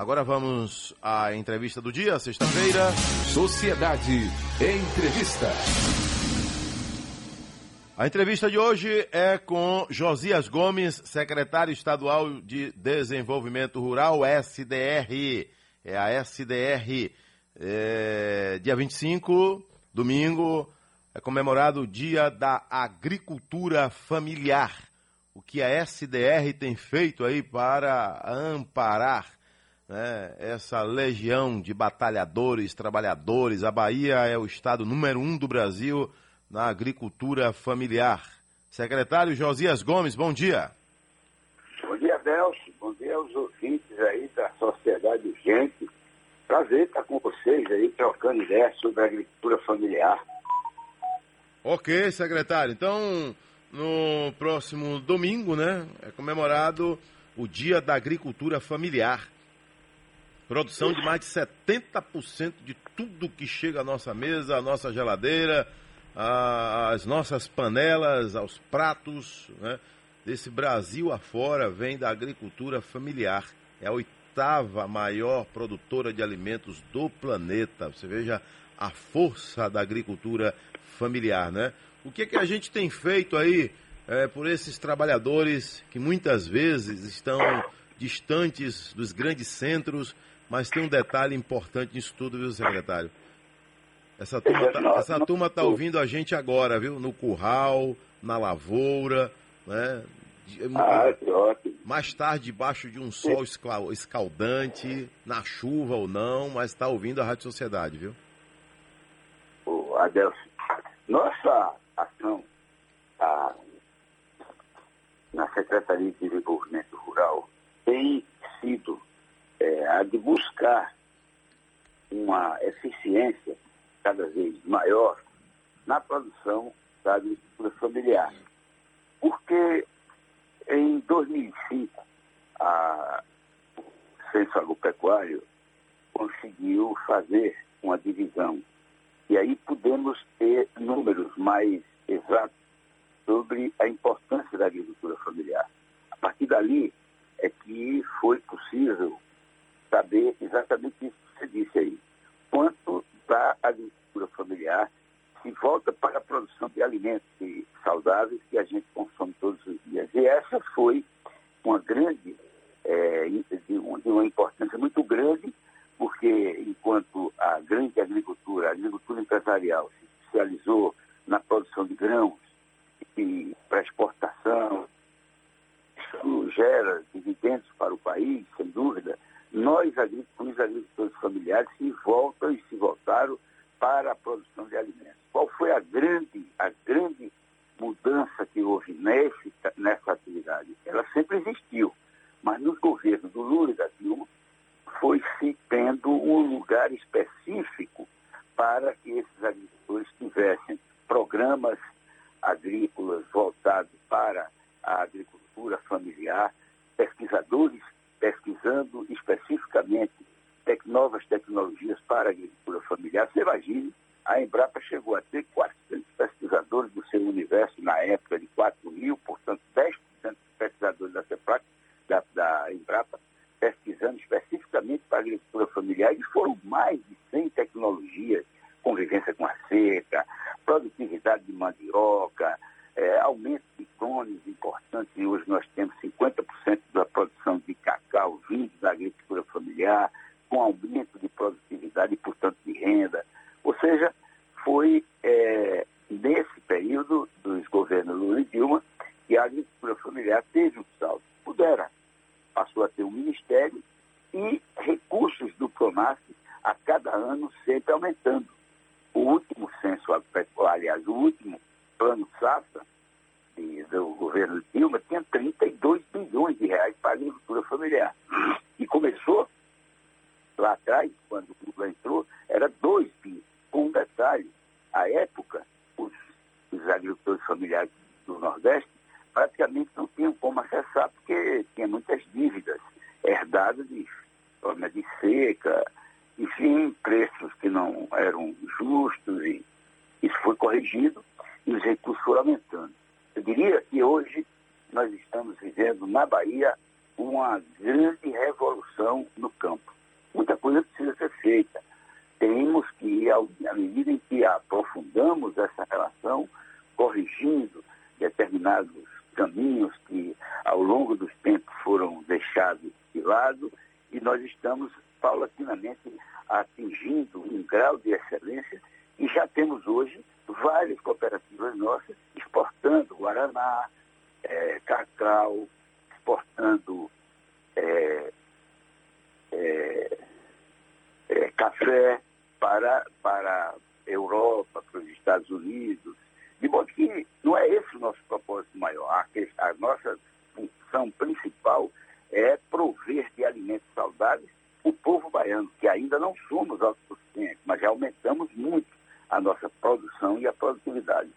Agora vamos à entrevista do dia, sexta-feira. Sociedade Entrevista. A entrevista de hoje é com Josias Gomes, secretário estadual de Desenvolvimento Rural, SDR. É a SDR. É, dia 25, domingo, é comemorado o Dia da Agricultura Familiar. O que a SDR tem feito aí para amparar né, essa legião de batalhadores, trabalhadores. A Bahia é o estado número um do Brasil na agricultura familiar. Secretário Josias Gomes, bom dia. Bom dia, Delcio. Bom dia aos ouvintes aí da Sociedade Urgente. Prazer estar com vocês aí, trocando ideias sobre a agricultura familiar. Ok, secretário. Então, no próximo domingo, né, é comemorado o Dia da Agricultura Familiar. Produção de mais de 70% de tudo que chega à nossa mesa, à nossa geladeira, às nossas panelas, aos pratos, né? Desse Brasil afora vem da agricultura familiar. É a oitava maior produtora de alimentos do planeta. Você veja a força da agricultura familiar, né? O que, é que a gente tem feito aí é, por esses trabalhadores que muitas vezes estão distantes dos grandes centros, mas tem um detalhe importante nisso tudo, viu, secretário? Essa turma está essa turma tá ouvindo a gente agora, viu? No curral, na lavoura, né? Ah, que ótimo. Mais tarde, debaixo de um sol escaldante, na chuva ou não, mas está ouvindo a Rádio Sociedade, viu? O Adelson, nossa ação a, na Secretaria de Desenvolvimento Rural tem sido é, a de buscar uma eficiência cada vez maior na produção da agricultura familiar. Porque em 2005, a, o Censo Agropecuário conseguiu fazer uma divisão. E aí podemos ter números mais exatos sobre a importância da agricultura familiar. A partir dali é que foi possível saber exatamente isso que você disse aí. Quanto da agricultura familiar se volta para a produção de alimentos saudáveis que a gente consome todos os dias. E essa foi uma grande, é, de, uma importância muito grande, porque enquanto a grande agricultura, a agricultura empresarial se especializou na produção de grãos e para exportação, isso gera dividendos para o país, sem dúvida, nós, os agricultores familiares, se voltam e se voltaram para a produção de alimentos. Qual foi a grande, a grande mudança que houve nesse, nessa atividade? Ela sempre existiu, mas no governo do Lula e da Dilma foi se tendo um lugar específico para que esses agricultores tivessem programas agrícolas voltados para a agricultura familiar, pesquisadores pesquisando especificamente tec novas tecnologias para a agricultura familiar. Você imagine, a Embrapa chegou a ter 400 pesquisadores do seu universo na época de 4 mil, portanto 10% dos pesquisadores da CEPRAC, da, da Embrapa, pesquisando especificamente para a agricultura familiar e foram mais de 100 tecnologias, convivência com a seca, produtividade de mandioca, é, aumento de clones importantes, e hoje nós temos 50% da produção de cacau vindo da agricultura familiar, com aumento de produtividade e, portanto, de renda. Ou seja, foi é, nesse período dos governos Lula e Dilma que a agricultura familiar teve um salto. Pudera, passou a ter um ministério e recursos do PRONAF a cada ano sempre aumentando. O último censo agropecuário, aliás, o último plano safra do governo Dilma tinha 32 bilhões de reais para a agricultura familiar. E começou lá atrás, quando o Lula entrou, era 2 bilhões. Com um detalhe, à época, os, os agricultores familiares do Nordeste praticamente não tinham como acessar, porque tinha muitas dívidas herdadas de forma de seca, enfim, preços que não eram justos, e isso foi corrigido e os recursos foram aumentando. Eu diria que hoje nós estamos vivendo na Bahia uma grande revolução no campo. Muita coisa precisa ser feita. Temos que, à medida em que aprofundamos essa relação, corrigindo determinados caminhos que ao longo dos tempos foram deixados de lado, e nós estamos paulatinamente atingindo um grau de excelência e já temos hoje várias cooperativas nossas exportando Guaraná, é, cacau, exportando é, é, é, café para, para a Europa, para os Estados Unidos. De modo que não é esse o nosso propósito maior. A, a nossa função principal é prover de alimentos saudáveis o povo baiano, que ainda não somos autossuficientes, mas já aumentamos muito a nossa produção e a produtividade.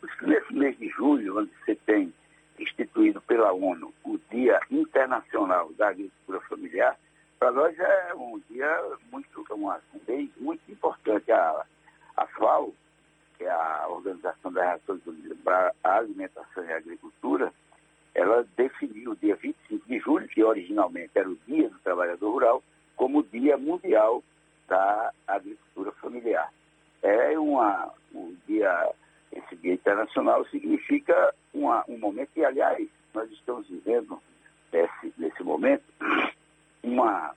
Por isso que nesse mês de julho, onde você tem instituído pela ONU o Dia Internacional da Agricultura Familiar, para nós é um dia muito, uma, um mês muito importante. A, a FAO, que é a Organização das Nações Unidas para a Alimentação e a Agricultura, ela definiu o dia 25 de julho, que originalmente era o Dia do Trabalhador Rural, como Dia Mundial da Agricultura Familiar. É uma, um dia, esse Dia Internacional significa uma, um momento, e aliás, nós estamos vivendo esse, nesse momento uma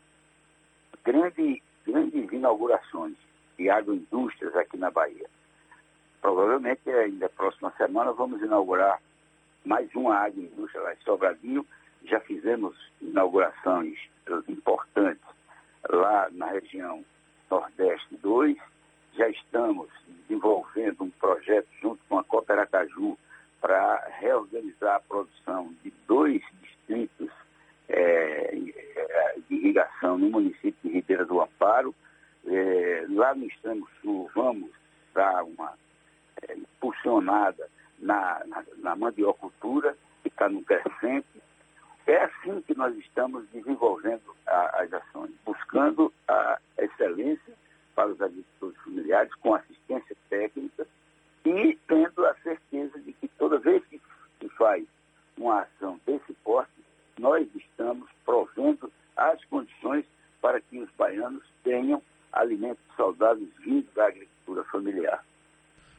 grande, grandes inaugurações de agroindústrias aqui na Bahia. Provavelmente ainda próxima semana vamos inaugurar mais uma agroindústria lá em Sobradinho. Já fizemos inaugurações importantes lá na região Nordeste 2. Já estamos desenvolvendo um projeto junto com a Cooperacaju para reorganizar a produção de dois distritos é, de irrigação no município de Ribeira do Amparo. É, lá no extremo sul, vamos dar uma é, impulsionada na, mandiocultura, que está no crescente. É assim que nós estamos desenvolvendo a, as ações, buscando a excelência para os agricultores familiares, com assistência técnica e tendo a certeza de que toda vez que se faz uma ação desse porte, nós estamos provendo as condições para que os baianos tenham alimentos saudáveis vindos da agricultura familiar.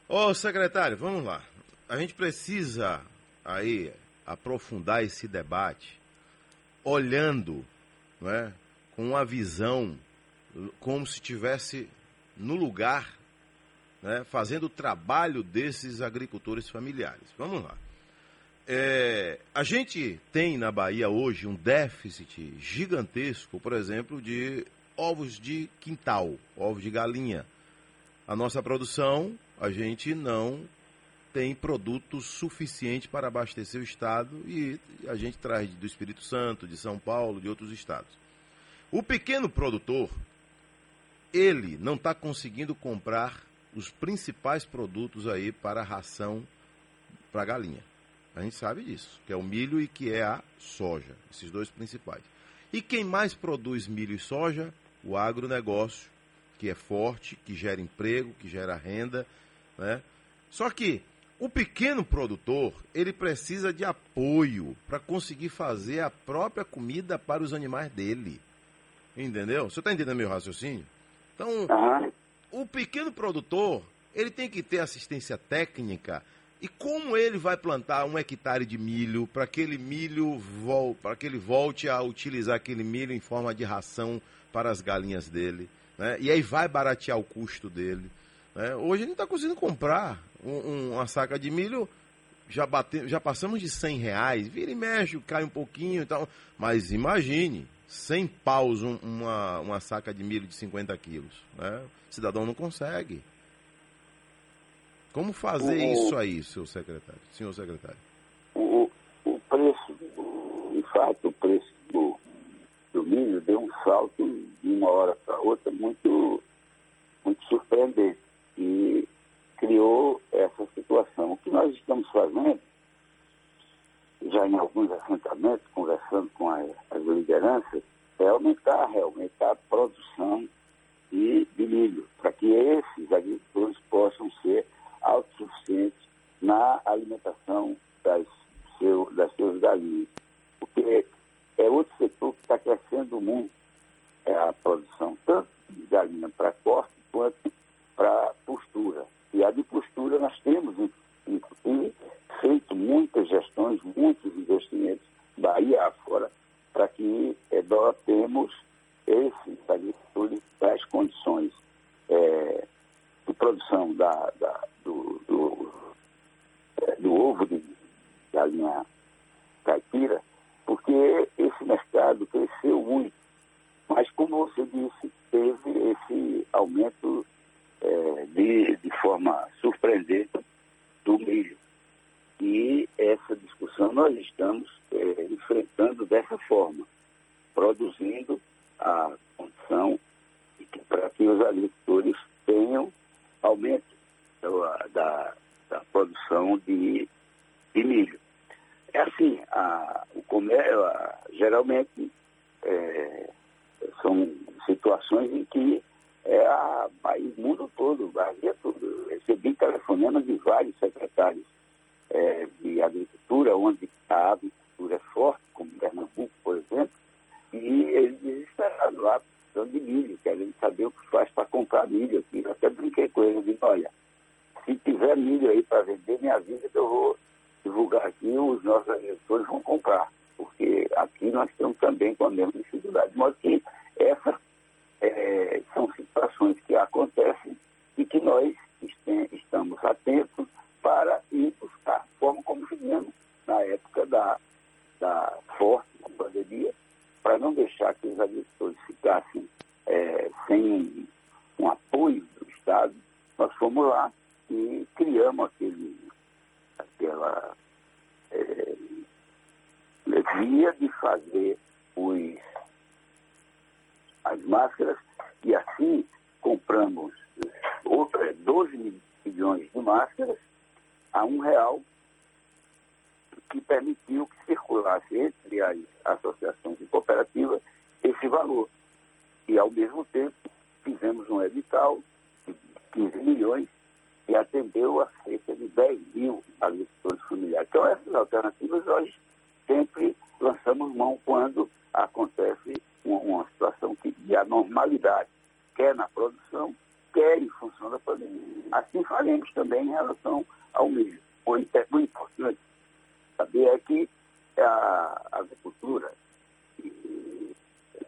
Ô secretário, vamos lá. A gente precisa aí aprofundar esse debate olhando né, com uma visão como se estivesse no lugar, né, fazendo o trabalho desses agricultores familiares. Vamos lá. É, a gente tem na Bahia hoje um déficit gigantesco, por exemplo, de ovos de quintal, ovos de galinha. A nossa produção, a gente não tem produto suficiente para abastecer o Estado e a gente traz do Espírito Santo, de São Paulo, de outros estados. O pequeno produtor, ele não está conseguindo comprar os principais produtos aí para a ração para galinha. A gente sabe disso, que é o milho e que é a soja, esses dois principais. E quem mais produz milho e soja? O agronegócio, que é forte, que gera emprego, que gera renda, né? Só que o pequeno produtor, ele precisa de apoio para conseguir fazer a própria comida para os animais dele. Entendeu? Você está entendendo meu raciocínio? Então, uhum. o pequeno produtor, ele tem que ter assistência técnica e como ele vai plantar um hectare de milho para que aquele milho para que ele volte a utilizar aquele milho em forma de ração para as galinhas dele, né? E aí vai baratear o custo dele. Né? Hoje a gente está conseguindo comprar um, um, uma saca de milho já, bate, já passamos de 100 reais, vira e mexe, cai um pouquinho e tal. Mas imagine, 100 paus um, uma, uma saca de milho de 50 quilos. Né? O cidadão não consegue. Como fazer o, isso aí, seu secretário, senhor secretário? O, o preço, de fato, o preço do, do milho deu um salto de uma hora para outra muito, muito surpreendente e criou essa situação. O que nós estamos fazendo, já em alguns assentamentos, conversando com as, as lideranças, é aumentar realmente a produção de, de milho, para que esses agricultores possam ser autossuficientes na alimentação das, seu, das suas galinhas. Porque é outro crescendo muito é, a produção, tanto de galinha para corte quanto para postura. E a de postura nós temos, inclusive, feito muitas gestões, muitos investimentos, Bahia afora, para que é, dotemos esses agricultores das condições é, de produção da, da do, do, é, do, ovo de galinha caipira, porque esse mercado cresceu muito. Mas, como você disse, teve esse aumento é, de, de forma surpreendente do milho. E essa discussão nós estamos é, enfrentando dessa forma, produzindo a condição para que os agricultores tenham aumento da, da, produção de, de, milho. É assim, a, o comércio, a, geralmente é, são situações em que é a, o mundo todo, Bahia todo. Recebi telefonemas de vários secretários é, de agricultura, onde a é forte, como Pernambuco, por exemplo, e eles desesperados lá, precisando de milho, querendo saber o que faz para comprar milho aqui. Eu até brinquei com eles, disse, olha, se tiver milho aí para vender, me avisa que eu vou divulgar aqui, os nossos agricultores vão comprar, porque aqui nós estamos também com a mesma dificuldade. Mas que essas é, são situações que acontecem e que nós estamos atentos para ir buscar, como, como fizemos na época da, da forte pandemia, para não deixar que os agricultores ficassem é, sem um apoio do Estado, nós fomos lá e criamos aquele, aquela é, via de fazer os, as máscaras e assim compramos outra, 12 milhões de máscaras a um real, que permitiu que circulasse entre as associações e cooperativas esse valor. E, ao mesmo tempo, fizemos um edital de 15 milhões e atendeu a cerca de 10 mil agricultores familiares. Então, essas alternativas nós sempre lançamos mão quando acontece uma, situação de anormalidade, quer na produção, quer em função da pandemia. Assim faremos também em relação ao milho. O importante saber é que a agricultura,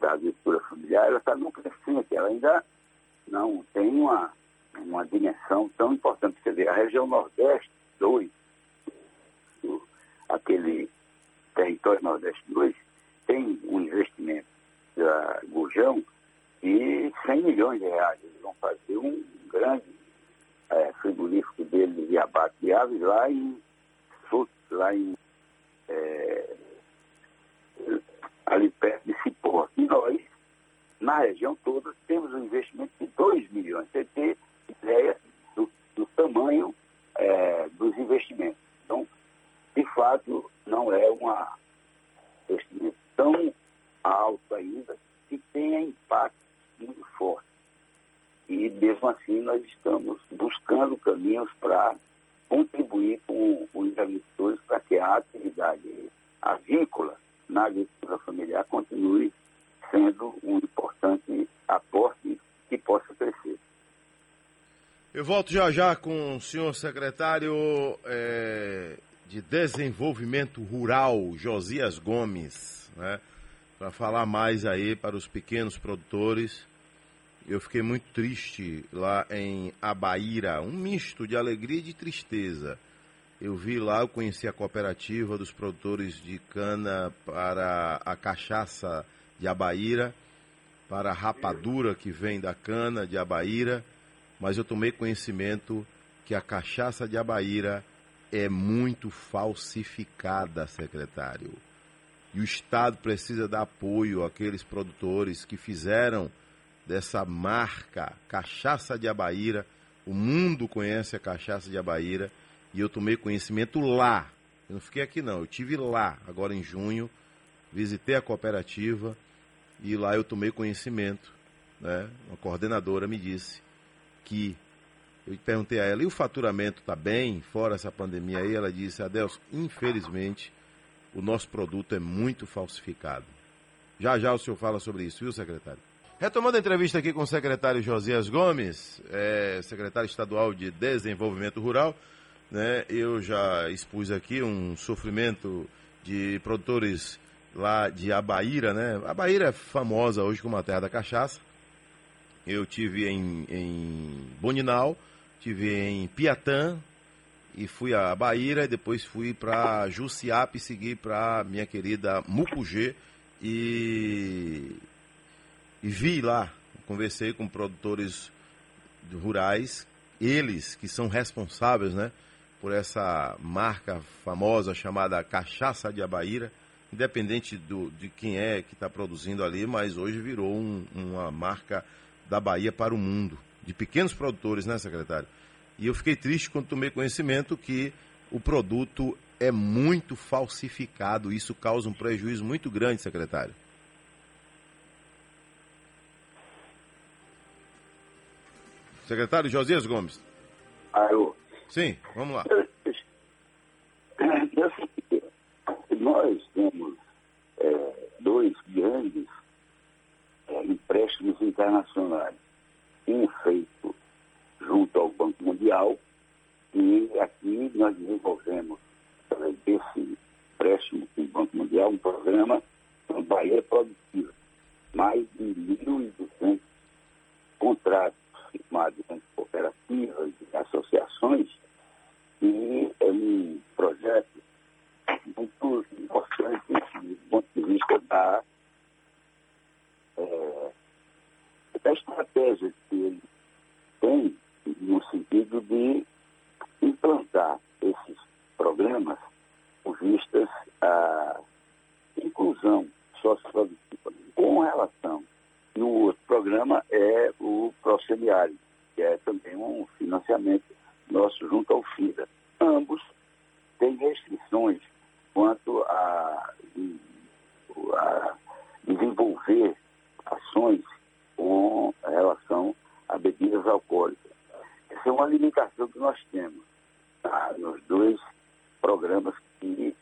a agricultura familiar, ela está no crescente, ela ainda não tem uma, uma dimensão tão importante. Quer dizer, a região Nordeste 2, aquele território Nordeste 2, tem um investimento da Gujão de 100 milhões de reais. Eles vão fazer um grande é, frigorífico dele de abate de aves lá em lá em é, ali perto de Cipó. E nós, na região toda, temos um investimento de 2 milhões. Você tem ideia do, do tamanho é, dos investimentos. Então, de fato, não é um investimento tão alto ainda que tenha impacto muito forte. E mesmo assim nós estamos buscando caminhos para contribuir com os agricultores para que a atividade avícola na agricultura familiar continue sendo um importante aporte que possa crescer. Eu volto já já com o senhor secretário é, de Desenvolvimento Rural, Josias Gomes, né, para falar mais aí para os pequenos produtores eu fiquei muito triste lá em Abaíra, um misto de alegria e de tristeza. Eu vi lá, eu conheci a cooperativa dos produtores de cana para a cachaça de Abaíra, para a rapadura que vem da cana de Abaíra, mas eu tomei conhecimento que a cachaça de Abaíra é muito falsificada, secretário. E o Estado precisa dar apoio àqueles produtores que fizeram dessa marca Cachaça de Abaíra. O mundo conhece a Cachaça de Abaíra e eu tomei conhecimento lá. Eu não fiquei aqui não, eu tive lá, agora em junho, visitei a cooperativa e lá eu tomei conhecimento, né? Uma coordenadora me disse que eu perguntei a ela, e o faturamento está bem, fora essa pandemia aí? Ela disse, Adelson, infelizmente, o nosso produto é muito falsificado. Já já o senhor fala sobre isso, viu, secretário? Retomando a entrevista aqui com o secretário Josias Gomes, é, secretário estadual de Desenvolvimento Rural, né, eu já expus aqui um sofrimento de produtores lá de Abaíra, né? Abaíra é famosa hoje como a terra da cachaça. Eu tive em, em Boninal, tive em Piatã e fui a Baíra e depois fui para Jussiape e segui para minha querida Mucugê e, e vi lá, conversei com produtores rurais, eles que são responsáveis, né, por essa marca famosa chamada Cachaça de Abaíra, independente do, de quem é que está produzindo ali, mas hoje virou um, uma marca da Bahia para o mundo, de pequenos produtores, né, secretário? E eu fiquei triste quando tomei conhecimento que o produto é muito falsificado. Isso causa um prejuízo muito grande, secretário. Secretário Josias Gomes. Alô. Sim, vamos lá. Nós temos é, dois grandes é, empréstimos internacionais. Um feito junto ao Banco Mundial e aqui nós desenvolvemos, através desse empréstimo com o Banco Mundial, um programa Bahia Produtiva. Mais de 1.200 contratos firmados entre cooperativas e associações e é um projeto muito importante do ponto de vista da, é, da estratégia que ele tem no sentido de implantar esses programas com vistas à inclusão socioprodutiva. Com relação, no outro programa é o Prosemiário, que é também um financiamento nosso junto ao FIDA. Ambos têm restrições quanto a, a desenvolver ações com relação a bebidas alcoólicas. Essa é uma limitação que nós temos tá, nos dois programas que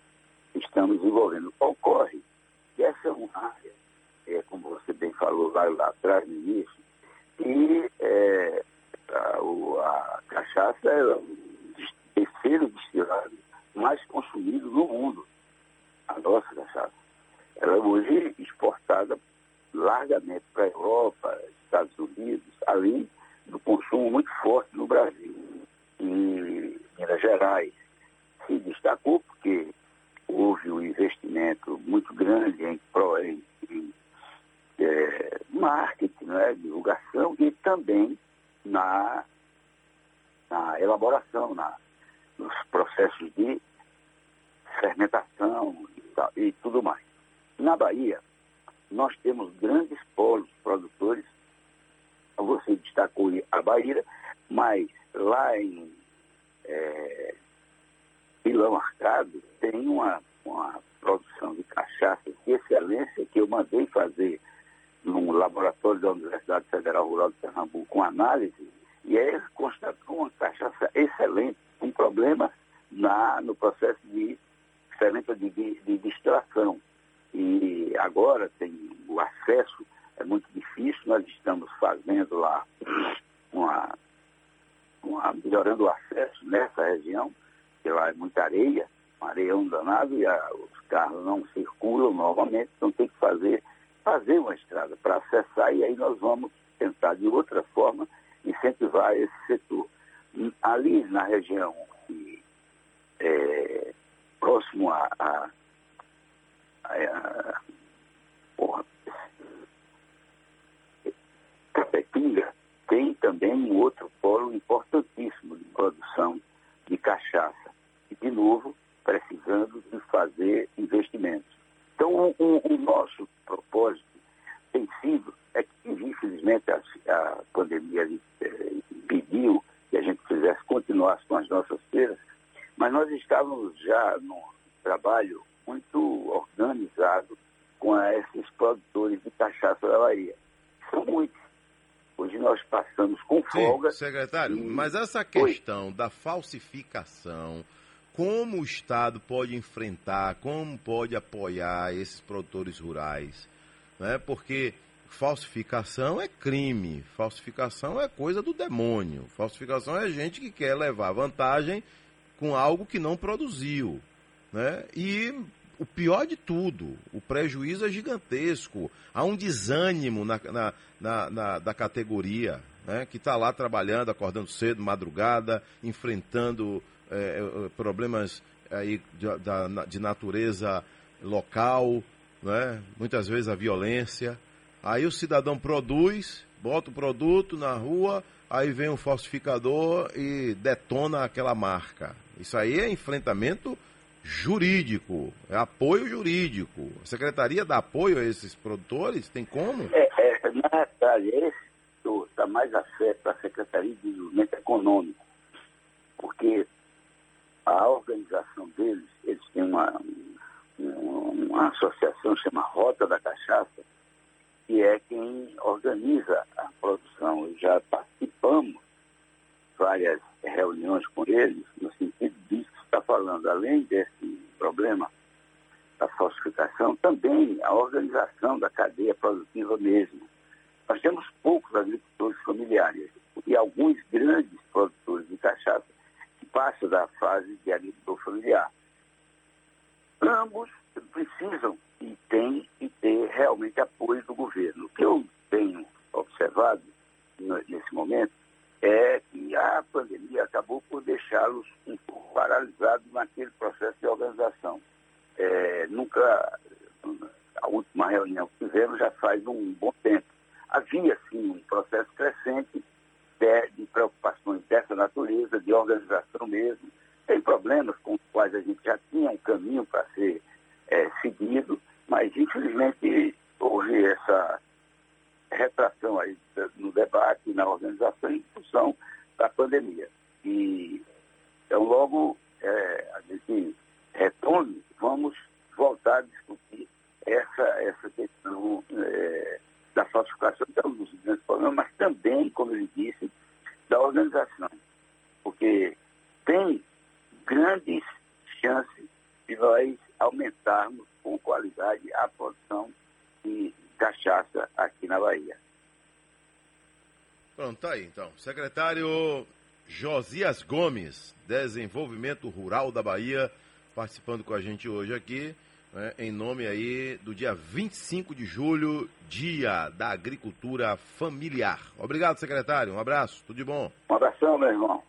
estamos desenvolvendo. Ocorre que essa é uma área, é, como você bem falou lá, lá atrás no início, que é, a, a cachaça é o terceiro destilado mais consumido no mundo. A nossa cachaça. Ela é hoje exportada largamente para a Europa, Estados Unidos, além do consumo muito forte no Brasil. E Minas Gerais se destacou porque houve um investimento muito grande em, em, em é, marketing, né, divulgação e também na, na elaboração, na, nos processos de fermentação e, e tudo mais. Na Bahia, nós temos grandes polos produtores você destacou a Bahia, mas lá em é, Vila Marcado tem uma, uma produção de cachaça de excelência que eu mandei fazer num laboratório da Universidade Federal Rural de Pernambuco com análise, e é constatou uma cachaça excelente, um problema na, no processo de fermento de, de, de distração. E agora tem o acesso é muito difícil. Nós estamos fazendo lá uma, uma melhorando o acesso nessa região, que lá é muita areia, um areião danado, e a, os carros não circulam novamente, então tem que fazer, fazer uma estrada para acessar, e aí nós vamos tentar de outra forma incentivar esse setor. Ali na região que, é, próximo a, a, a, a porra, Capetinga tem também um outro polo importantíssimo de produção de cachaça. E, de novo, precisando de fazer investimentos. Então, o, o, o nosso propósito tem sido, é que, infelizmente, a, a pandemia eh, impediu que a gente fizesse, continuasse com as nossas feiras, mas nós estávamos já num trabalho muito organizado com esses produtores de cachaça da Bahia. São muitos. Hoje nós passamos secretário, e... mas essa questão Oi. da falsificação, como o Estado pode enfrentar, como pode apoiar esses produtores rurais? né? Porque falsificação é crime, falsificação é coisa do demônio, falsificação é gente que quer levar vantagem com algo que não produziu, né? E o pior de tudo, o prejuízo é gigantesco. Há um desânimo na, na, na, na da categoria, né? que está lá trabalhando, acordando cedo, madrugada, enfrentando é, problemas aí de, de natureza local, né? muitas vezes a violência. Aí o cidadão produz, bota o produto na rua, aí vem um falsificador e detona aquela marca. Isso aí é enfrentamento jurídico, é apoio jurídico. A secretaria dá apoio a esses produtores? Tem como? É, é, na mais afeto à Secretaria de Desenvolvimento Econômico, porque a organização deles, eles têm uma, uma associação chamada Rota da Cachaça, que é quem organiza a produção. Já participamos várias reuniões com eles, no sentido disso que está falando, além desse problema da falsificação, também a organização da cadeia produtiva mesmo. Nós temos poucos agricultores familiares e alguns grandes produtores de cachaça que passam da fase de agricultor familiar. Ambos precisam e têm que ter realmente apoio do governo. O que eu tenho observado nesse momento é que a pandemia acabou por deixá-los um pouco paralisados naquele processo de organização. É, nunca, a última reunião que tivemos já faz um bom tempo. Havia, sim, um processo crescente de, de preocupações dessa natureza, de organização mesmo. Tem problemas com os quais a gente já tinha um caminho para ser é, seguido, mas infelizmente houve essa retração aí no debate, na organização em função da pandemia. E então logo é, a gente retome, vamos voltar a discutir essa, essa questão é, da falsificação, que é um dos grandes problemas, mas também, como ele disse, da organização. Porque tem grandes chances de nós aumentarmos com qualidade a produção de cachaça aqui na Bahia. Pronto, tá aí então. Secretário Josias Gomes, Desenvolvimento Rural da Bahia, participando com a gente hoje aqui, né, em nome aí do dia 25 de julho, Dia da Agricultura Familiar. Obrigado, secretário. Um abraço, tudo de bom. Um abração, meu irmão.